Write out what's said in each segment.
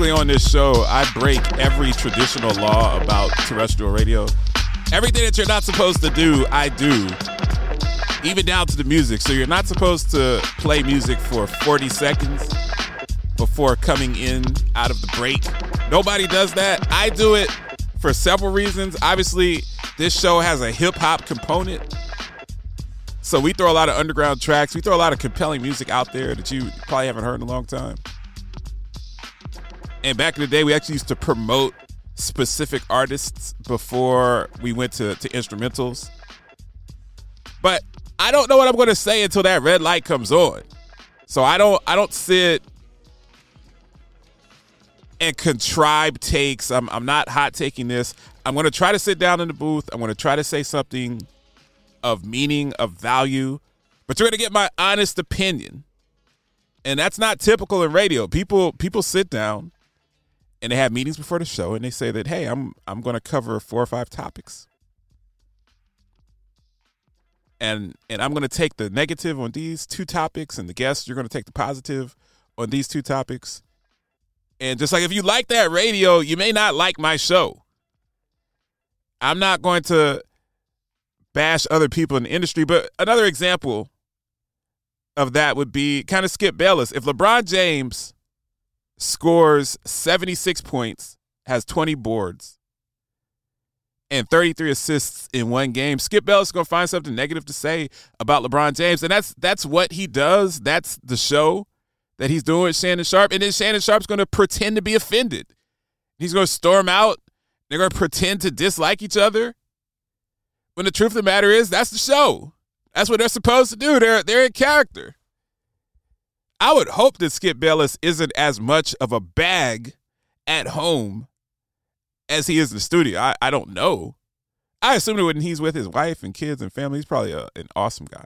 basically, on this show, I break every traditional law about terrestrial radio. Everything that you're not supposed to do, I do, even down to the music. So you're not supposed to play music for 40 seconds before coming in out of the break. Nobody does that. I do it for several reasons. Obviously, this show has a hip hop component. So we throw a lot of underground tracks. We throw a lot of compelling music out there that you probably haven't heard in a long time. And back in the day, we actually used to promote specific artists before we went to, to instrumentals. But I don't know what I'm going to say until that red light comes on. So I don't I don't sit and contrive takes. I'm I'm not hot taking this. I'm going to try to sit down in the booth. I'm going to try to say something of meaning, of value, but you're going to get my honest opinion. And that's not typical in radio. People people sit down and they have meetings before the show and they say that hey i'm i'm going to cover four or five topics. And and i'm going to take the negative on these two topics and the guests you're going to take the positive on these two topics. And just like if you like that radio you may not like my show. I'm not going to bash other people in the industry but another example of that would be kind of skip bayless. If lebron james scores 76 points, has 20 boards, and 33 assists in one game. Skip Bayless is gonna find something negative to say about LeBron James, and that's that's what he does. That's the show that he's doing with Shannon Sharpe, and then Shannon Sharpe's gonna pretend to be offended. He's gonna storm out. They're gonna pretend to dislike each other. When the truth of the matter is, that's the show. That's what they're supposed to do. They're they're in character. I would hope that Skip Bayless isn't as much of a bag at home as he is in the studio. I, I don't know. I assume that when he's with his wife and kids and family, he's probably a, an awesome guy.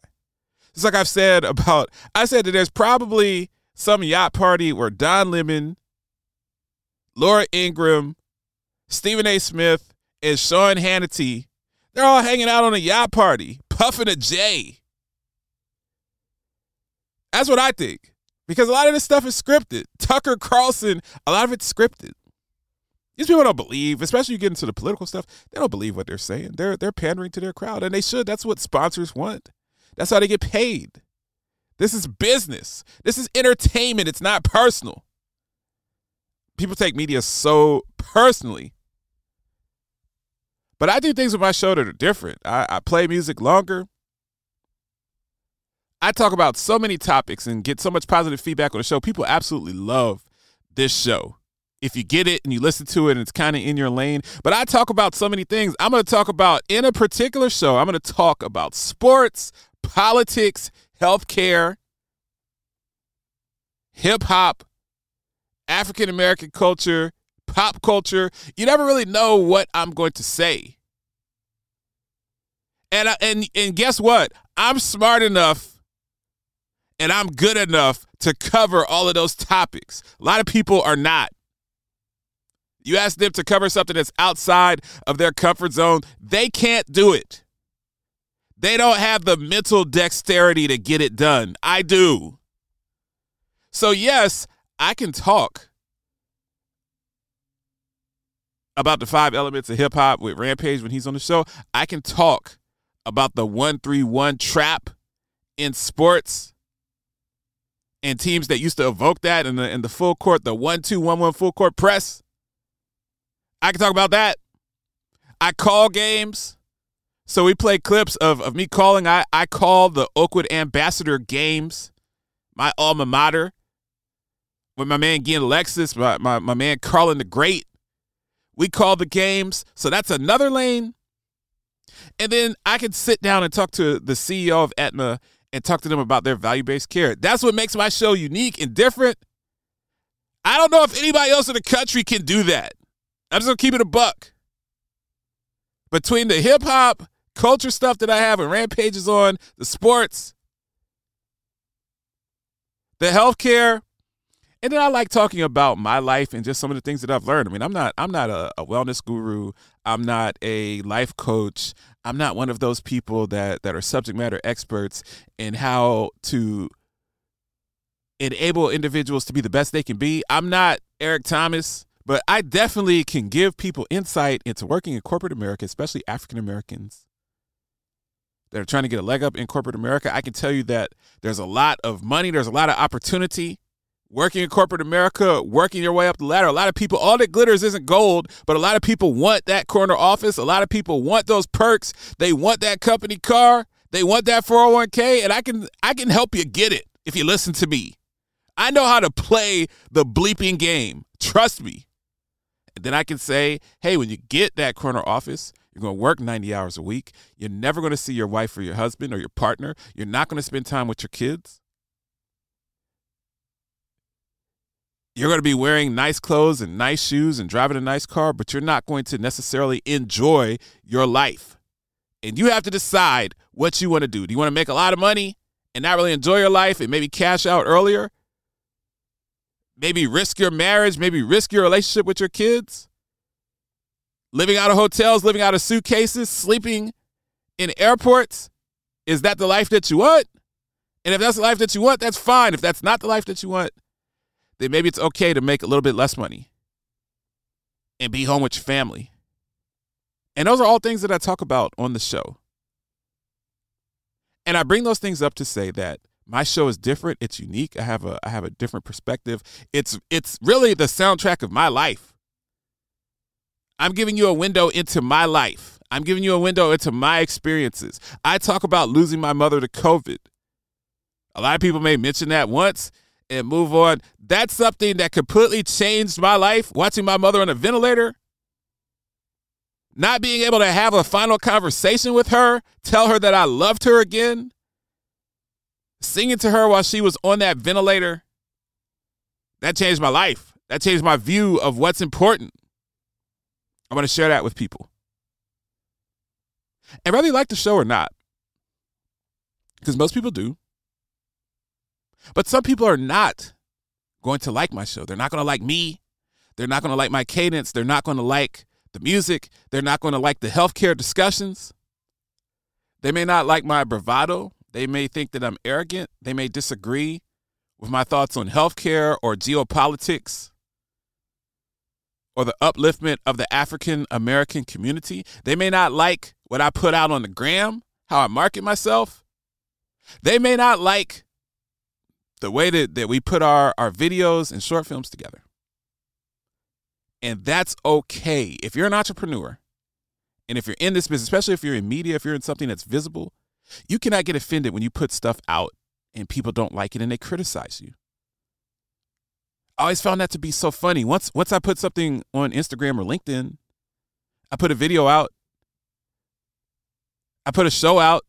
It's like I've said about, I said that there's probably some yacht party where Don Lemon, Laura Ingraham, Stephen A. Smith, and Sean Hannity, they're all hanging out on a yacht party, puffing a J. That's what I think because a lot of this stuff is scripted. Tucker Carlson, a lot of it's scripted. These people don't believe, especially you get into the political stuff, they don't believe what they're saying. They're they're pandering to their crowd, and they should. That's what sponsors want. That's how they get paid. This is business. This is entertainment. It's not personal. People take media so personally. But I do things with my show that are different. I, I play music longer. I talk about so many topics and get so much positive feedback on the show. People absolutely love this show. If you get it and you listen to it and it's kind of in your lane. But I talk about so many things. I'm going to talk about in a particular show, I'm going to talk about sports, politics, healthcare, hip hop, African American culture, pop culture. You never really know what I'm going to say. And and and guess what? I'm smart enough and I'm good enough to cover all of those topics. A lot of people are not. You ask them to cover something that's outside of their comfort zone, they can't do it. They don't have the mental dexterity to get it done. I do. So, yes, I can talk about the five elements of hip hop with Rampage when he's on the show. I can talk about the 131 trap in sports and teams that used to evoke that in the in the full court, the one two one one full court press. I can talk about that. I call games. So we play clips of, of me calling. I, I call the Oakwood Ambassador games, my alma mater, with my man Glenn Alexis, my, my, my man Carlin the Great. We call the games. So that's another lane. And then I can sit down and talk to the CEO of Aetna and talk to them about their value based care. That's what makes my show unique and different. I don't know if anybody else in the country can do that. I'm just gonna keep it a buck. Between the hip hop culture stuff that I have and rampages on, the sports, the healthcare, and then I like talking about my life and just some of the things that I've learned. I mean, I'm not I'm not a, a wellness guru. I'm not a life coach. I'm not one of those people that that are subject matter experts in how to enable individuals to be the best they can be. I'm not Eric Thomas, but I definitely can give people insight into working in corporate America, especially African Americans that are trying to get a leg up in corporate America. I can tell you that there's a lot of money, there's a lot of opportunity working in corporate America, working your way up the ladder. A lot of people, all that glitters isn't gold, but a lot of people want that corner office. A lot of people want those perks. They want that company car. They want that 401k, and I can I can help you get it if you listen to me. I know how to play the bleeping game. Trust me. And then I can say, hey, when you get that corner office, you're going to work 90 hours a week. You're never going to see your wife or your husband or your partner. You're not going to spend time with your kids. You're going to be wearing nice clothes and nice shoes and driving a nice car, but you're not going to necessarily enjoy your life. And you have to decide what you want to do. Do you want to make a lot of money and not really enjoy your life and maybe cash out earlier? Maybe risk your marriage, maybe risk your relationship with your kids? living out of hotels, living out of suitcases, sleeping in airports? Is that the life that you want? And if that's the life that you want, that's fine. If that's not the life that you want, then maybe it's okay to make a little bit less money and be home with your family. And those are all things that I talk about on the show. And I bring those things up to say that my show is different, it's unique. I have a I have a different perspective. It's it's really the soundtrack of my life. I'm giving you a window into my life. I'm giving you a window into my experiences. I talk about losing my mother to COVID. A lot of people may mention that once and move on. That's something that completely changed my life. Watching my mother on a ventilator, not being able to have a final conversation with her, tell her that I loved her again, singing to her while she was on that ventilator. That changed my life. That changed my view of what's important. I want to share that with people. And whether you like the show or not, because most people do, but some people are not going to like my show. They're not going to like me. They're not going to like my cadence. They're not going to like the music. They're not going to like the healthcare discussions. They may not like my bravado. They may think that I'm arrogant. They may disagree with my thoughts on healthcare or geopolitics or the upliftment of the African American community. They may not like what I put out on the gram, how I market myself. They may not like the way that, that we put our, our videos and short films together. And that's okay. If you're an entrepreneur and if you're in this business, especially if you're in media, if you're in something that's visible, you cannot get offended when you put stuff out and people don't like it and they criticize you. I always found that to be so funny. Once once I put something on Instagram or LinkedIn, I put a video out. I put a show out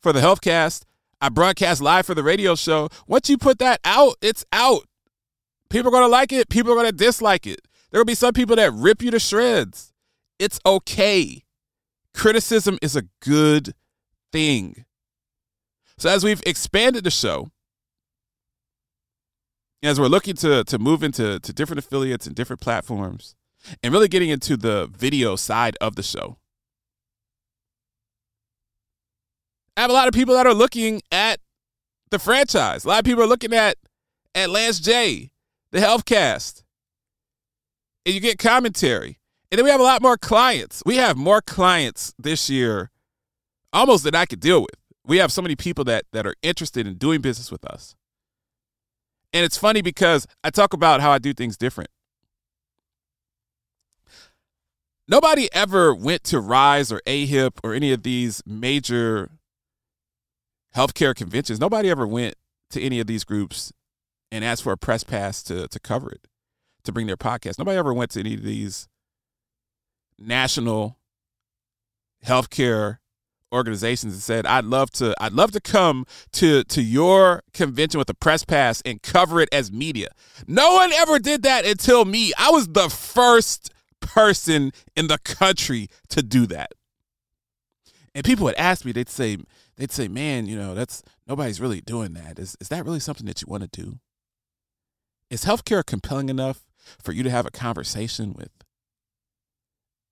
for the Healthcast. I broadcast live for the radio show. Once you put that out, it's out. People are going to like it. People are going to dislike it. There will be some people that rip you to shreds. It's okay. Criticism is a good thing. So, as we've expanded the show, as we're looking to to move into to different affiliates and different platforms and really getting into the video side of the show. I have a lot of people that are looking at the franchise. A lot of people are looking at at Lance J, the Healthcast. And you get commentary. And then we have a lot more clients. We have more clients this year almost than I could deal with. We have so many people that that are interested in doing business with us. And it's funny because I talk about how I do things different. Nobody ever went to Rise or AHIP or any of these major healthcare conventions. Nobody ever went to any of these groups and asked for a press pass to, to cover it, to bring their podcast. Nobody ever went to any of these national healthcare organizations and said, "I'd love to. I'd love to come to to your convention with a press pass and cover it as media." No one ever did that until me. I was the first person in the country to do that. And people would ask me, they'd say, they'd say, man, you know, that's nobody's really doing that. Is is that really something that you want to do? Is healthcare compelling enough for you to have a conversation with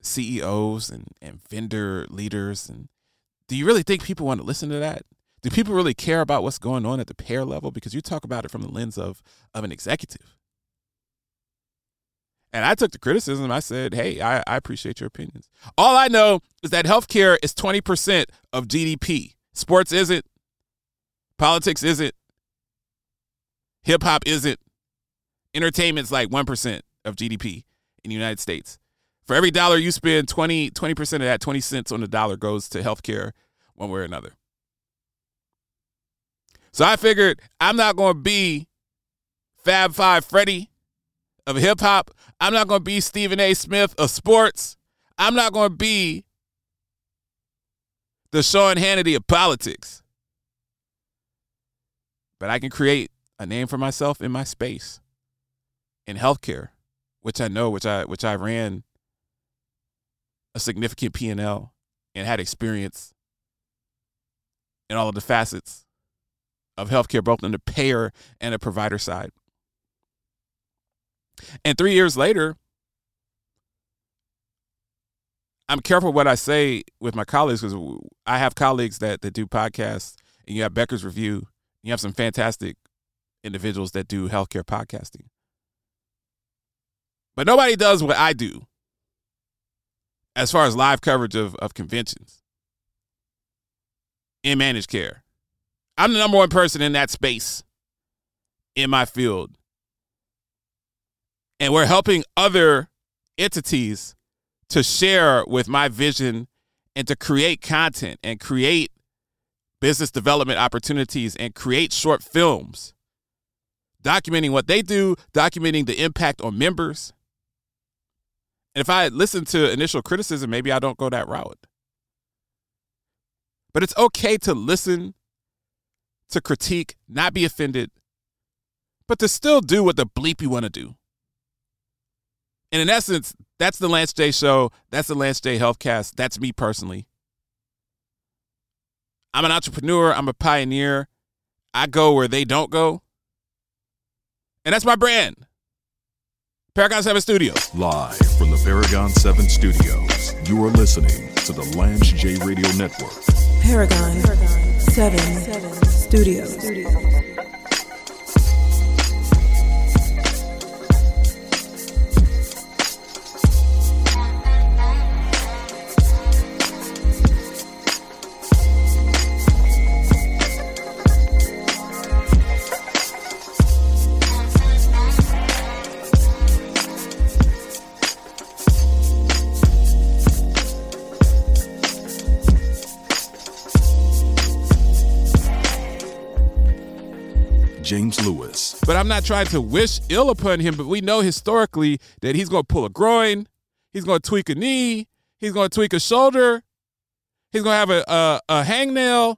CEOs and, and vendor leaders? And do you really think people want to listen to that? Do people really care about what's going on at the payer level? Because you talk about it from the lens of, of an executive. And I took the criticism. I said, hey, I, I appreciate your opinions. All I know is that healthcare is 20% of GDP. Sports isn't. Politics isn't. Hip hop isn't. Entertainment's like 1% of GDP in the United States. For every dollar you spend, 20, 20% of that, 20 cents on the dollar goes to healthcare one way or another. So I figured I'm not going to be Fab Five Freddy of hip hop. I'm not going to be Stephen A. Smith of sports. I'm not going to be the Sean Hannity of politics. But I can create a name for myself in my space in healthcare, which I know, which I which I ran a significant P and L and had experience in all of the facets of healthcare, both on the payer and the provider side. And three years later, I'm careful what I say with my colleagues because I have colleagues that, that do podcasts, and you have Becker's Review, you have some fantastic individuals that do healthcare podcasting. But nobody does what I do as far as live coverage of, of conventions in managed care. I'm the number one person in that space in my field. And we're helping other entities to share with my vision and to create content and create business development opportunities and create short films documenting what they do, documenting the impact on members, and if I listen to initial criticism, maybe I don't go that route. But it's okay to listen, to critique, not be offended, but to still do what the bleep you want to do. And in essence, that's the Lance J show. That's the Lance J Healthcast. That's me personally. I'm an entrepreneur. I'm a pioneer. I go where they don't go. And that's my brand. Paragon 7 Studios. Live from the Paragon 7 Studios, you are listening to the Lance J Radio Network. Paragon, 7, 7 Studios. James Lewis. But I'm not trying to wish ill upon him, but we know historically that he's going to pull a groin, he's going to tweak a knee, he's going to tweak a shoulder, he's going to have a, a, a hangnail,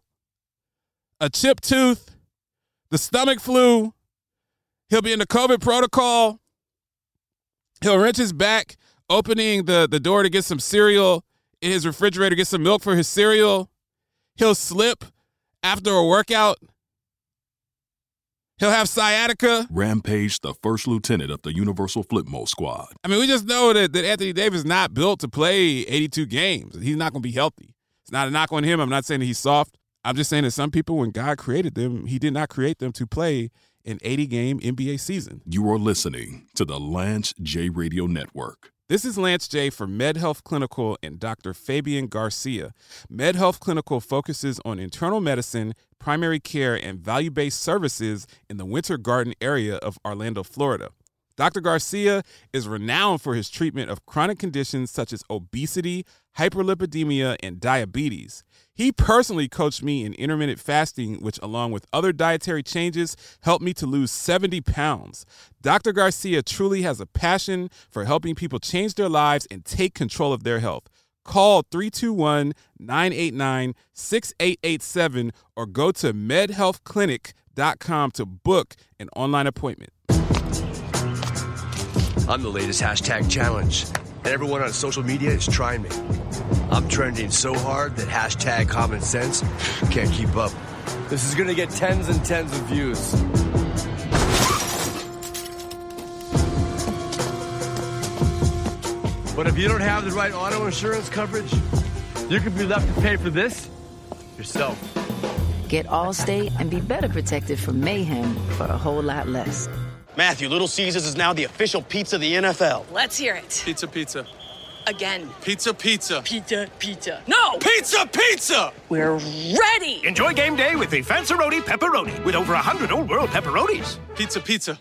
a chipped tooth, the stomach flu. He'll be in the COVID protocol. He'll wrench his back, opening the, the door to get some cereal in his refrigerator, get some milk for his cereal. He'll slip after a workout He'll have sciatica. Rampage, the first lieutenant of the Universal Flipmo Squad. I mean, we just know that, that Anthony Davis is not built to play 82 games. He's not going to be healthy. It's not a knock on him. I'm not saying that he's soft. I'm just saying that some people, when God created them, he did not create them to play an 80 game NBA season. You are listening to the Lance J Radio Network. This is Lance J for MedHealth Clinical and Dr. Fabian Garcia. MedHealth Clinical focuses on internal medicine, primary care, and value based services in the Winter Garden area of Orlando, Florida. Dr. Garcia is renowned for his treatment of chronic conditions such as obesity, hyperlipidemia, and diabetes. He personally coached me in intermittent fasting, which, along with other dietary changes, helped me to lose 70 pounds. Dr. Garcia truly has a passion for helping people change their lives and take control of their health. Call 321 989 6887 or go to medhealthclinic.com to book an online appointment. I'm the latest hashtag challenge and everyone on social media is trying me. I'm trending so hard that hashtag common sense can't keep up. This is gonna get tens and tens of views. But if you don't have the right auto insurance coverage, you could be left to pay for this yourself. Get Allstate and be better protected from mayhem for a whole lot less. Matthew, Little Caesars is now the official pizza of the NFL. Let's hear it. Pizza, pizza. Again. Pizza, pizza. Pizza, pizza. No! Pizza, pizza! We're ready! Enjoy game day with the Fanceroni Pepperoni with over 100 Old World pepperonis. Pizza, pizza.